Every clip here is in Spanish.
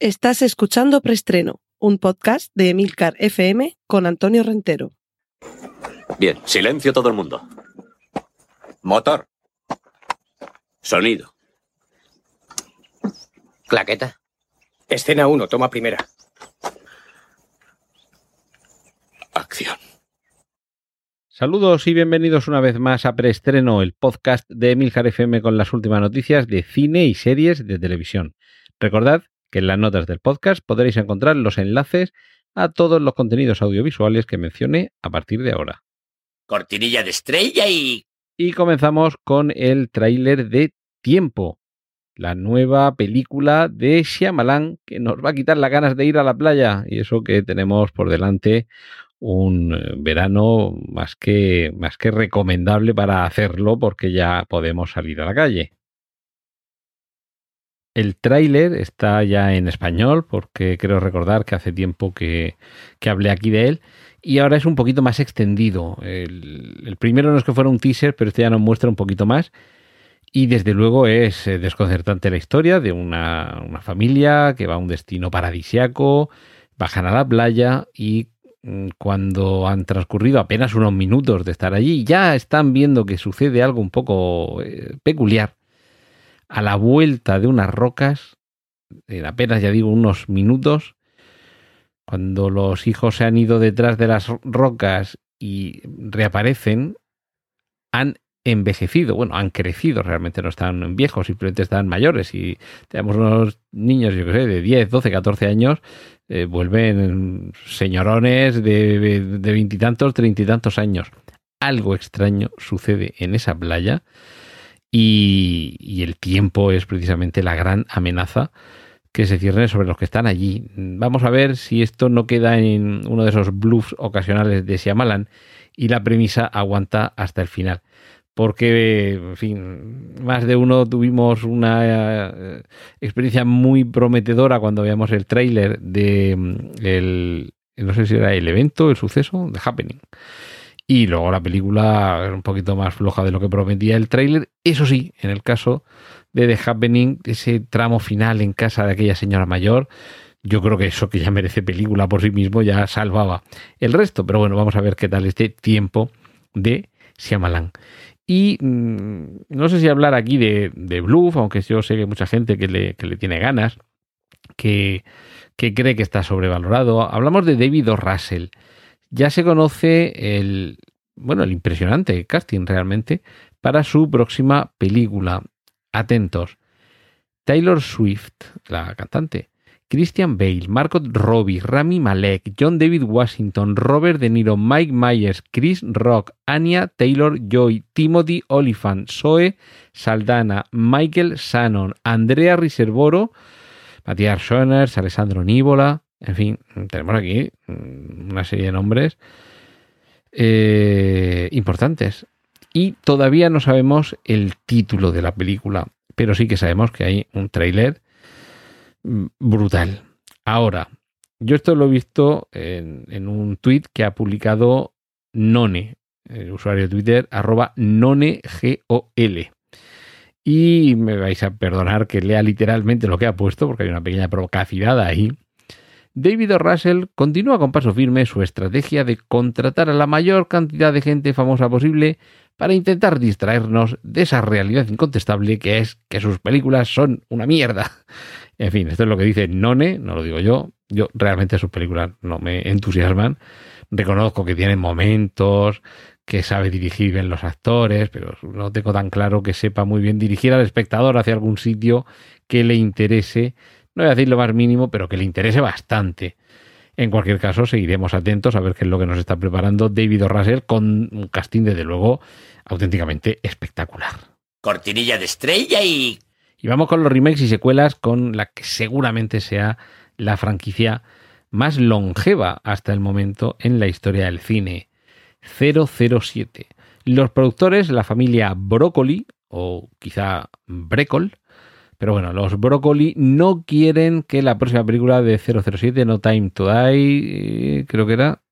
Estás escuchando Preestreno, un podcast de Emilcar FM con Antonio Rentero. Bien, silencio todo el mundo. Motor. Sonido. Claqueta. Escena 1, toma primera. Acción. Saludos y bienvenidos una vez más a Preestreno, el podcast de Emilcar FM con las últimas noticias de cine y series de televisión. Recordad que en las notas del podcast podréis encontrar los enlaces a todos los contenidos audiovisuales que mencioné a partir de ahora. Cortinilla de estrella y... Y comenzamos con el tráiler de Tiempo, la nueva película de Shyamalan que nos va a quitar las ganas de ir a la playa y eso que tenemos por delante un eh, verano más que, más que recomendable para hacerlo porque ya podemos salir a la calle. El tráiler está ya en español porque creo recordar que hace tiempo que, hablé aquí de él y ahora es un poquito más extendido. El, el, primero no es que fuera un teaser, pero este ya nos muestra un poquito más. Y desde luego es eh, desconcertante la historia de una, una familia que va a un destino paradisiaco, bajan a la playa y Mm, cuando han transcurrido apenas unos minutos de estar allí, ya están viendo que sucede algo un poco eh, peculiar. A la vuelta de unas rocas, en apenas ya digo unos minutos, cuando los hijos se han ido detrás de las rocas y reaparecen, han envejecido, bueno, han crecido, realmente no están viejos, simplemente están mayores. Y tenemos unos niños, yo que sé, de 10, 12, 14 años eh, vuelven señorones de veintitantos, treinta y tantos años. Algo extraño sucede en esa playa y, el tiempo es precisamente la gran amenaza que se cierne sobre los que están allí. Vamos a ver si esto no queda en uno de esos bluffs ocasionales de Shyamalan y la premisa aguanta hasta el final porque, en fin, más de uno tuvimos una eh, experiencia muy prometedora cuando veíamos el tráiler de mm, el, no sé si era el evento, el suceso, The Happening. Y luego la película un poquito más floja de lo que prometía el tráiler. Eso sí, en el caso de The Happening, ese tramo final en casa de aquella señora mayor, yo creo que eso que ya merece película por sí mismo ya salvaba el resto. Pero bueno, vamos a ver qué tal este tiempo de Shyamalan. Y mmm, no sé si hablar aquí de, de, bluff, aunque yo sé que hay mucha gente que le, que le tiene ganas, que, que, cree que está sobrevalorado. Hablamos de David o. Russell. Ya se conoce el, bueno, el impresionante casting realmente para su próxima película. Atentos. Taylor Swift, la cantante, Christian Bale, Margot Robbie, Rami Malek, John David Washington, Robert De Niro, Mike Myers, Chris Rock, Anya Taylor-Joy, Timothy Oliphant, Zoe Saldana, Michael Shannon, Andrea Riservoro, Matías Schoeners, Alessandro Níbola, en fin, tenemos aquí mm, una serie de nombres eh, importantes. Y todavía no sabemos el título de la película, pero sí que sabemos que hay un tráiler brutal. Ahora, yo esto lo he visto en, un tweet que ha publicado None, el usuario de Twitter, arroba NoneGOL. Y me vais a perdonar que lea literalmente lo que ha puesto, porque hay una pequeña provocacidad ahí. David Russell continúa con paso firme su estrategia de contratar a la mayor cantidad de gente famosa posible para intentar distraernos de esa realidad incontestable que es que sus películas son una mierda. En fin, esto es lo que dice None, no lo digo yo. Yo realmente sus películas no me entusiasman. Reconozco que tienen momentos, que sabe dirigir bien los actores, pero no tengo tan claro que sepa muy bien dirigir al espectador hacia algún sitio que le interese. No voy a decir lo más mínimo, pero que le interese bastante. En cualquier caso, seguiremos atentos a ver qué es lo que nos está preparando David O'Russell con un casting, desde luego, auténticamente espectacular. Cortinilla de estrella y y vamos con los remakes y secuelas con la que seguramente sea la franquicia más longeva hasta el momento en la historia del cine. 007. Los productores, la familia Broccoli, o quizá Brecol, pero bueno, los Broccoli no quieren que la próxima película de 007, No Time to Die, eh, creo que era,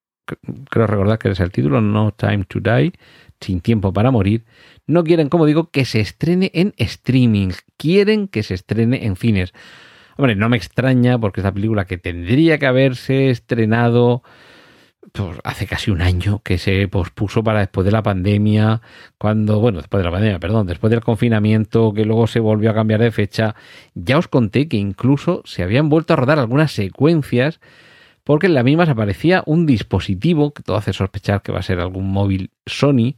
creo recordar que es el título, No Time to Die, sin tiempo para morir, no quieren, como digo, que se estrene en streaming, quieren que se estrene en cines. Hombre, no me extraña porque esta película que tendría que haberse estrenado hace casi un año que se pospuso para después de la pandemia, cuando, bueno, después de la pandemia, perdón, después del confinamiento, que luego se volvió a cambiar de fecha, ya os conté que incluso se habían vuelto a rodar algunas secuencias porque en la misma aparecía un dispositivo, que todo hace sospechar que va a ser algún móvil Sony,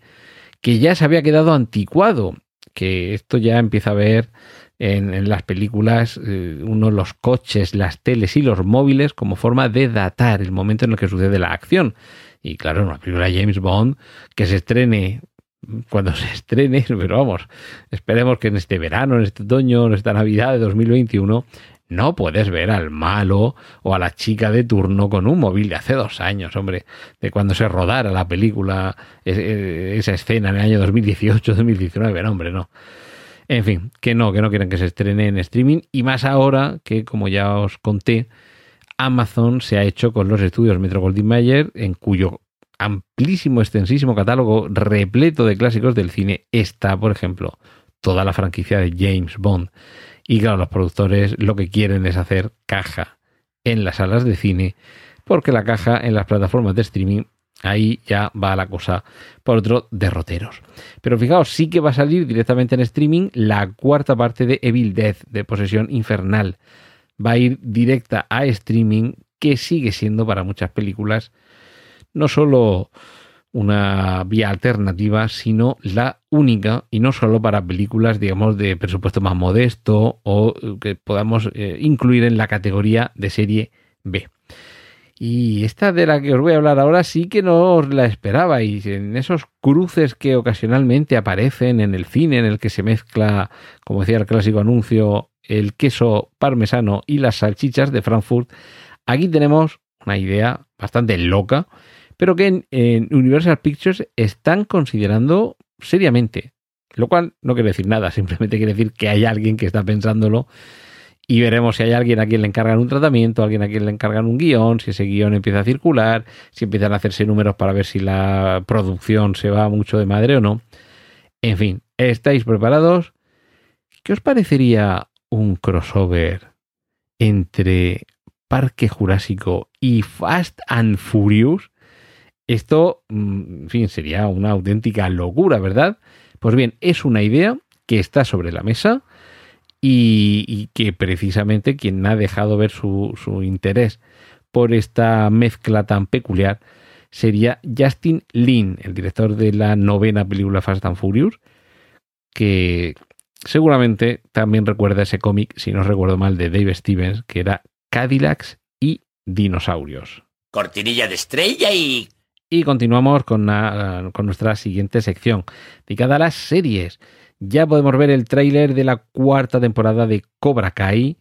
que ya se había quedado anticuado, que esto ya empieza a ver en, las películas eh, uno los coches, las teles y los móviles como forma de datar el momento en el que sucede la acción. Y claro, en una película de James Bond que se estrene cuando se estrene, pero vamos, esperemos que en este verano, en este otoño, en esta Navidad de 2021, no puedes ver al malo o a la chica de turno con un móvil de hace dos años, hombre, de cuando se rodara la película, esa escena en el año 2018-2019, no, hombre, no. En fin, que no, que no quieren que se estrene en streaming y más ahora que, como ya os conté, Amazon se ha hecho con los estudios Metro Goldwyn Mayer, en cuyo amplísimo, extensísimo catálogo repleto de clásicos del cine está, por ejemplo, toda la franquicia de James Bond. Y claro, los productores lo que quieren es hacer caja en las salas de cine, porque la caja en las plataformas de streaming Ahí ya va la cosa por otro derroteros. Pero fijaos, sí que va a salir directamente en streaming la cuarta parte de Evil Death, de Posesión Infernal. Va a ir directa a streaming, que sigue siendo para muchas películas no solo una vía alternativa, sino la única, y no solo para películas, digamos, de presupuesto más modesto o que podamos eh, incluir en la categoría de serie B. Y esta de la que os voy a hablar ahora sí que no os la esperabais. En esos cruces que ocasionalmente aparecen en el cine, en el que se mezcla, como decía el clásico anuncio, el queso parmesano y las salchichas de Frankfurt, aquí tenemos una idea bastante loca, pero que en, Universal Pictures están considerando seriamente. Lo cual no quiere decir nada, simplemente quiere decir que hay alguien que está pensándolo y veremos si hay alguien a quien le encargan un tratamiento, alguien a quien le encargan un guion, si ese guion empieza a circular, si empiezan a hacerse números para ver si la producción se va mucho de madre o no. En fin, ¿estáis preparados? ¿Qué os parecería un crossover entre Parque Jurásico y Fast and Furious? Esto, mm, en fin, sería una auténtica locura, ¿verdad? Pues bien, es una idea que está sobre la mesa y, que precisamente quien ha dejado ver su, interés por esta mezcla tan peculiar sería Justin Lin, el director de la novena película Fast and Furious, que seguramente también recuerda ese cómic, si no recuerdo mal, de Dave Stevens, que era Cadillacs y dinosaurios. Cortinilla de estrella y... Y continuamos con, con nuestra siguiente sección, dedicada a las series ya podemos ver el tráiler de la cuarta temporada de Cobra Kai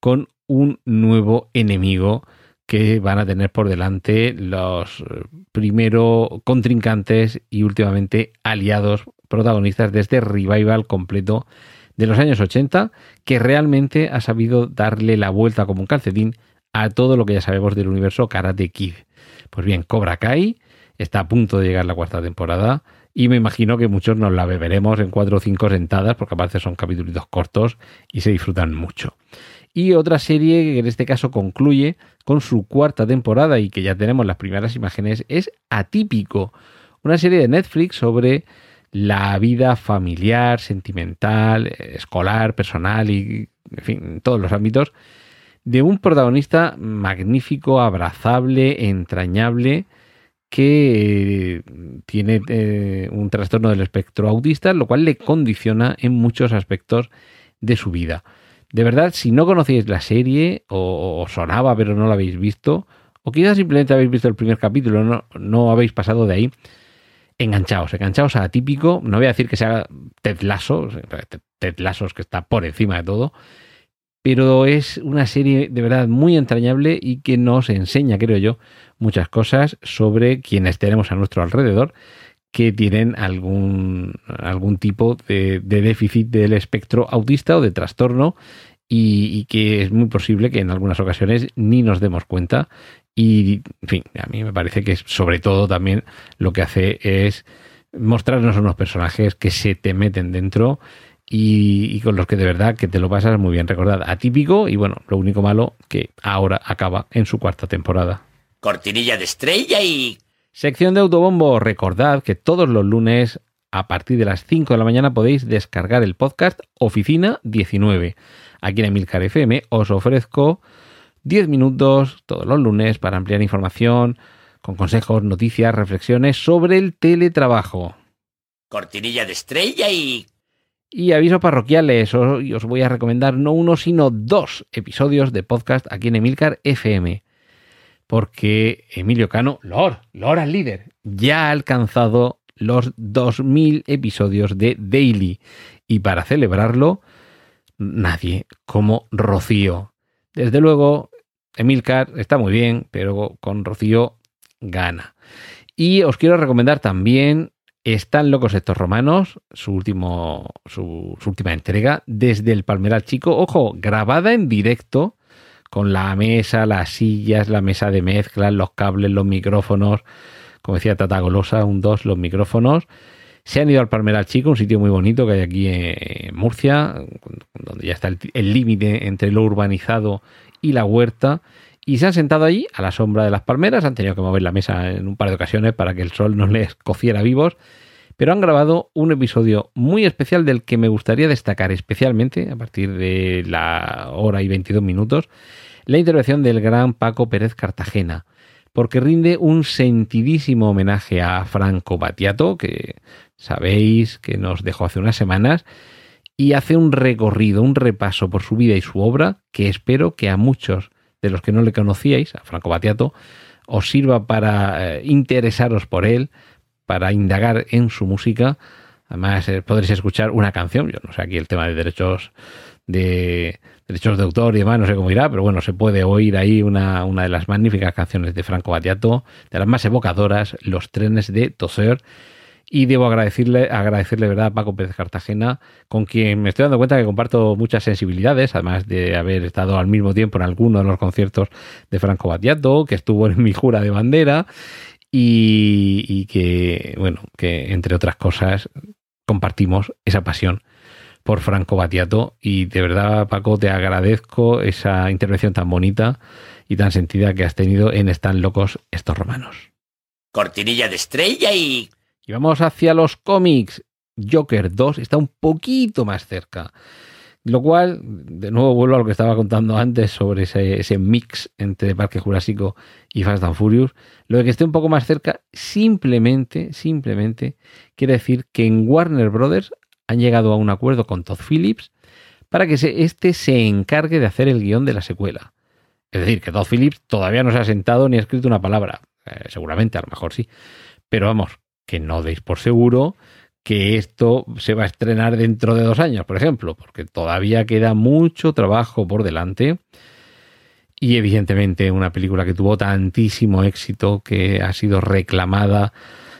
con un nuevo enemigo que van a tener por delante los eh, primero contrincantes y últimamente aliados protagonistas de este revival completo de los años 80 que realmente ha sabido darle la vuelta como un calcetín a todo lo que ya sabemos del universo Karate Kid. Pues bien, Cobra Kai está a punto de llegar la cuarta temporada y me imagino que muchos nos la beberemos en cuatro o cinco sentadas, porque aparte son capítulos cortos y se disfrutan mucho. Y otra serie que en este caso concluye con su cuarta temporada y que ya tenemos las primeras imágenes es Atípico, una serie de Netflix sobre la vida familiar, sentimental, escolar, personal y, en fin, todos los ámbitos de un protagonista magnífico, abrazable, entrañable, que tiene eh, un trastorno del espectro autista, lo cual le condiciona en muchos aspectos de su vida. De verdad, si no conocéis la serie o, sonaba pero no la habéis visto, o quizás simplemente habéis visto el primer capítulo, no, no habéis pasado de ahí, enganchaos, enganchaos a típico, no voy a decir que sea Ted Lasso, Ted Lasso que está por encima de todo, pero es una serie de verdad muy entrañable y que nos enseña, creo yo, muchas cosas sobre quienes tenemos a nuestro alrededor que tienen algún, algún tipo de, déficit del espectro autista o de trastorno y, que es muy posible que en algunas ocasiones ni nos demos cuenta. Y, en fin, a mí me parece que sobre todo también lo que hace es mostrarnos unos personajes que se te meten dentro y, con los que de verdad que te lo pasas muy bien. Recordad, atípico y bueno, lo único malo que ahora acaba en su cuarta temporada. Cortinilla de estrella y... Sección de autobombo. Recordad que todos los lunes a partir de las 5 de la mañana podéis descargar el podcast Oficina 19. Aquí en Emilcar FM os ofrezco 10 minutos todos los lunes para ampliar información con consejos, noticias, reflexiones sobre el teletrabajo. Cortinilla de estrella y y avisos parroquiales, os, os voy a recomendar no uno, sino dos episodios de podcast aquí en Emilcar FM. Porque Emilio Cano, Lord, Lord al líder, ya ha alcanzado los 2000 episodios de Daily. Y para celebrarlo, nadie como Rocío. Desde luego, Emilcar está muy bien, pero con Rocío gana. Y os quiero recomendar también están locos estos romanos, su, último, su, última entrega, desde el Palmeral Chico, ojo, grabada en directo, con la mesa, las sillas, la mesa de mezcla, los cables, los micrófonos, como decía Tata Golosa, un dos, los micrófonos. Se han ido al Palmeral Chico, un sitio muy bonito que hay aquí en Murcia, donde ya está el límite entre lo urbanizado y la huerta. Y se han sentado allí a la sombra de las palmeras, han tenido que mover la mesa en un par de ocasiones para que el sol no les cociera vivos, pero han grabado un episodio muy especial del que me gustaría destacar especialmente, a partir de la hora y 22 minutos, la intervención del gran Paco Pérez Cartagena, porque rinde un sentidísimo homenaje a Franco Battiato, que sabéis que nos dejó hace unas semanas, y hace un recorrido, un repaso por su vida y su obra que espero que a muchos de los que no le conocíais, a Franco Battiato, os sirva para eh, interesaros por él, para indagar en su música. Además, eh, podréis escuchar una canción, yo no sé aquí el tema de derechos de derechos de autor y demás, no sé cómo irá, pero bueno, se puede oír ahí una, una de las magníficas canciones de Franco Battiato, de las más evocadoras, Los trenes de Toser, y debo agradecerle, agradecerle verdad a Paco Pérez Cartagena, con quien me estoy dando cuenta que comparto muchas sensibilidades, además de haber estado al mismo tiempo en algunos de los conciertos de Franco Battiato, que estuvo en mi jura de bandera, y, que, bueno, que entre otras cosas compartimos esa pasión por Franco Battiato. Y de verdad, Paco, te agradezco esa intervención tan bonita y tan sentida que has tenido en Están locos estos romanos. Cortinilla de estrella y y vamos hacia los cómics. Joker 2 está un poquito más cerca. Lo cual, de nuevo vuelvo a lo que estaba contando antes sobre ese, mix entre Parque Jurásico y Fast and Furious. Lo de que esté un poco más cerca, simplemente, simplemente quiere decir que en Warner Brothers han llegado a un acuerdo con Todd Phillips para que este se encargue de hacer el guion de la secuela. Es decir, que Todd Phillips todavía no se ha sentado ni ha escrito una palabra. Eh, seguramente, a lo mejor sí. Pero vamos, que no deis por seguro que esto se va a estrenar dentro de dos años, por ejemplo, porque todavía queda mucho trabajo por delante. Y evidentemente una película que tuvo tantísimo éxito, que ha sido reclamada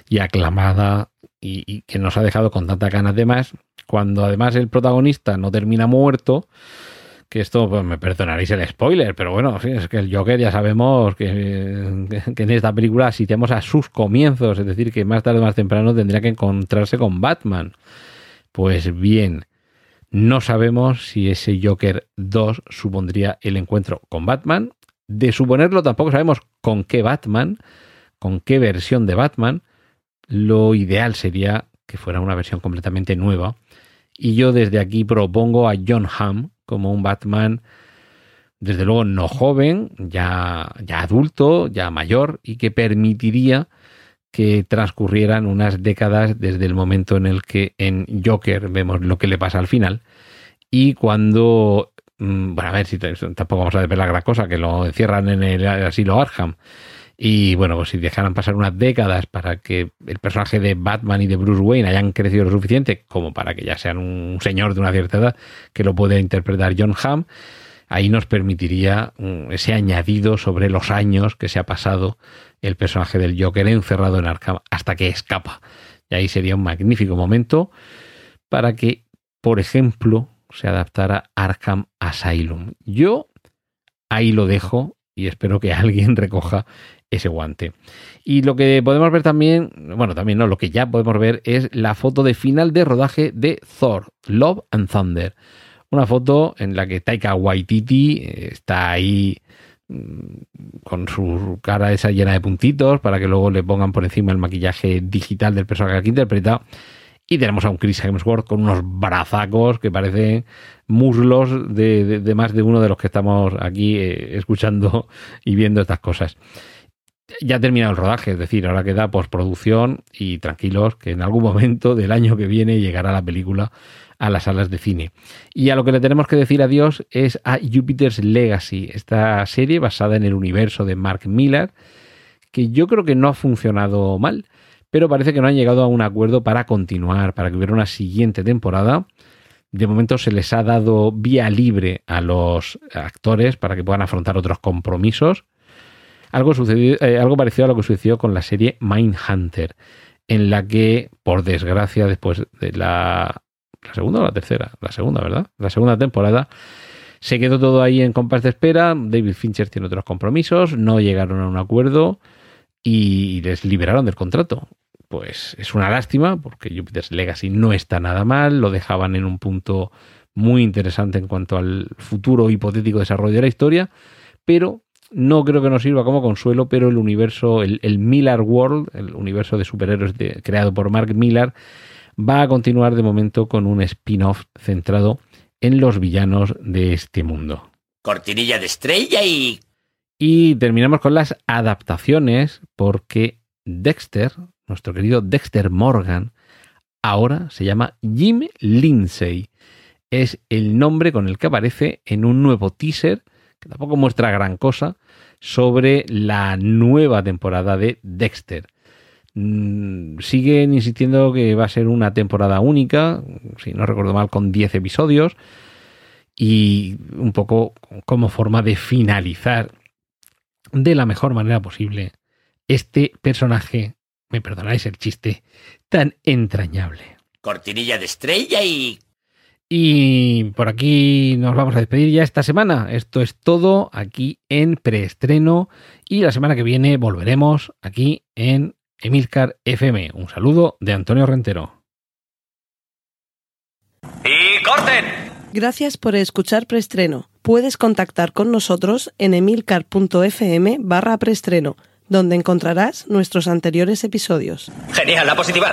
y aclamada y, que nos ha dejado con tanta ganas de más, cuando además el protagonista no termina muerto, que esto, pues me perdonaréis el spoiler, pero bueno, es que el Joker ya sabemos que, en esta película asistimos a sus comienzos, es decir, que más tarde o más temprano tendría que encontrarse con Batman. Pues bien, no sabemos si ese Joker 2 supondría el encuentro con Batman. De suponerlo tampoco sabemos con qué Batman, con qué versión de Batman. Lo ideal sería que fuera una versión completamente nueva. Y yo desde aquí propongo a John Hamm como un Batman, desde luego no joven, ya, ya adulto, ya mayor, y que permitiría que transcurrieran unas décadas desde el momento en el que en Joker vemos lo que le pasa al final. Y cuando mm, bueno a ver si tampoco vamos a ver la gran cosa que lo encierran en el asilo Arkham y bueno, pues si dejaran pasar unas décadas para que el personaje de Batman y de Bruce Wayne hayan crecido lo suficiente como para que ya sean un señor de una cierta edad que lo puede interpretar John Hamm, ahí nos permitiría mm, ese añadido sobre los años que se ha pasado el personaje del Joker encerrado en Arkham hasta que escapa. Y ahí sería un magnífico momento para que, por ejemplo, se adaptara Arkham Asylum. Yo ahí lo dejo y espero que alguien recoja ese guante. Y lo que podemos ver también, bueno, también no, lo que ya podemos ver es la foto de final de rodaje de Thor, Love and Thunder. Una foto en la que Taika Waititi eh, está ahí mm, con su cara esa llena de puntitos para que luego le pongan por encima el maquillaje digital del personaje que interpreta. Y tenemos a un Chris Hemsworth con unos brazacos que parecen muslos de, más de uno de los que estamos aquí eh, escuchando y viendo estas cosas ya ha terminado el rodaje, es decir, ahora queda postproducción y tranquilos que en algún momento del año que viene llegará la película a las salas de cine. Y a lo que le tenemos que decir adiós es a Jupiter's Legacy, esta serie basada en el universo de Mark Miller, que yo creo que no ha funcionado mal, pero parece que no han llegado a un acuerdo para continuar, para que hubiera una siguiente temporada. De momento se les ha dado vía libre a los actores para que puedan afrontar otros compromisos algo, sucedió, eh, algo parecido a lo que sucedió con la serie Mindhunter, en la que, por desgracia, después de la, la segunda o la tercera, la segunda, ¿verdad? La segunda temporada, se quedó todo ahí en compás de espera. David Fincher tiene otros compromisos, no llegaron a un acuerdo y les liberaron del contrato. Pues es una lástima porque Jupiter's Legacy no está nada mal, lo dejaban en un punto muy interesante en cuanto al futuro hipotético desarrollo de la historia, pero no creo que nos sirva como consuelo, pero el universo, el, Miller World, el universo de superhéroes creado por Mark Millar, va a continuar de momento con un spin-off centrado en los villanos de este mundo. Cortinilla de estrella y... Y terminamos con las adaptaciones porque Dexter, nuestro querido Dexter Morgan, ahora se llama Jim Lindsay. Es el nombre con el que aparece en un nuevo teaser tampoco muestra gran cosa, sobre la nueva temporada de Dexter. Mm, siguen insistiendo que va a ser una temporada única, si no recuerdo mal, con 10 episodios y un poco como forma de finalizar de la mejor manera posible este personaje, me perdonáis el chiste, tan entrañable. Cortinilla de estrella y y por aquí nos vamos a despedir ya esta semana. Esto es todo aquí en preestreno y la semana que viene volveremos aquí en Emilcar FM. Un saludo de Antonio Rentero. ¡Y corten! Gracias por escuchar preestreno. Puedes contactar con nosotros en emilcar.fm barra preestreno, donde encontrarás nuestros anteriores episodios. Genial, la positiva.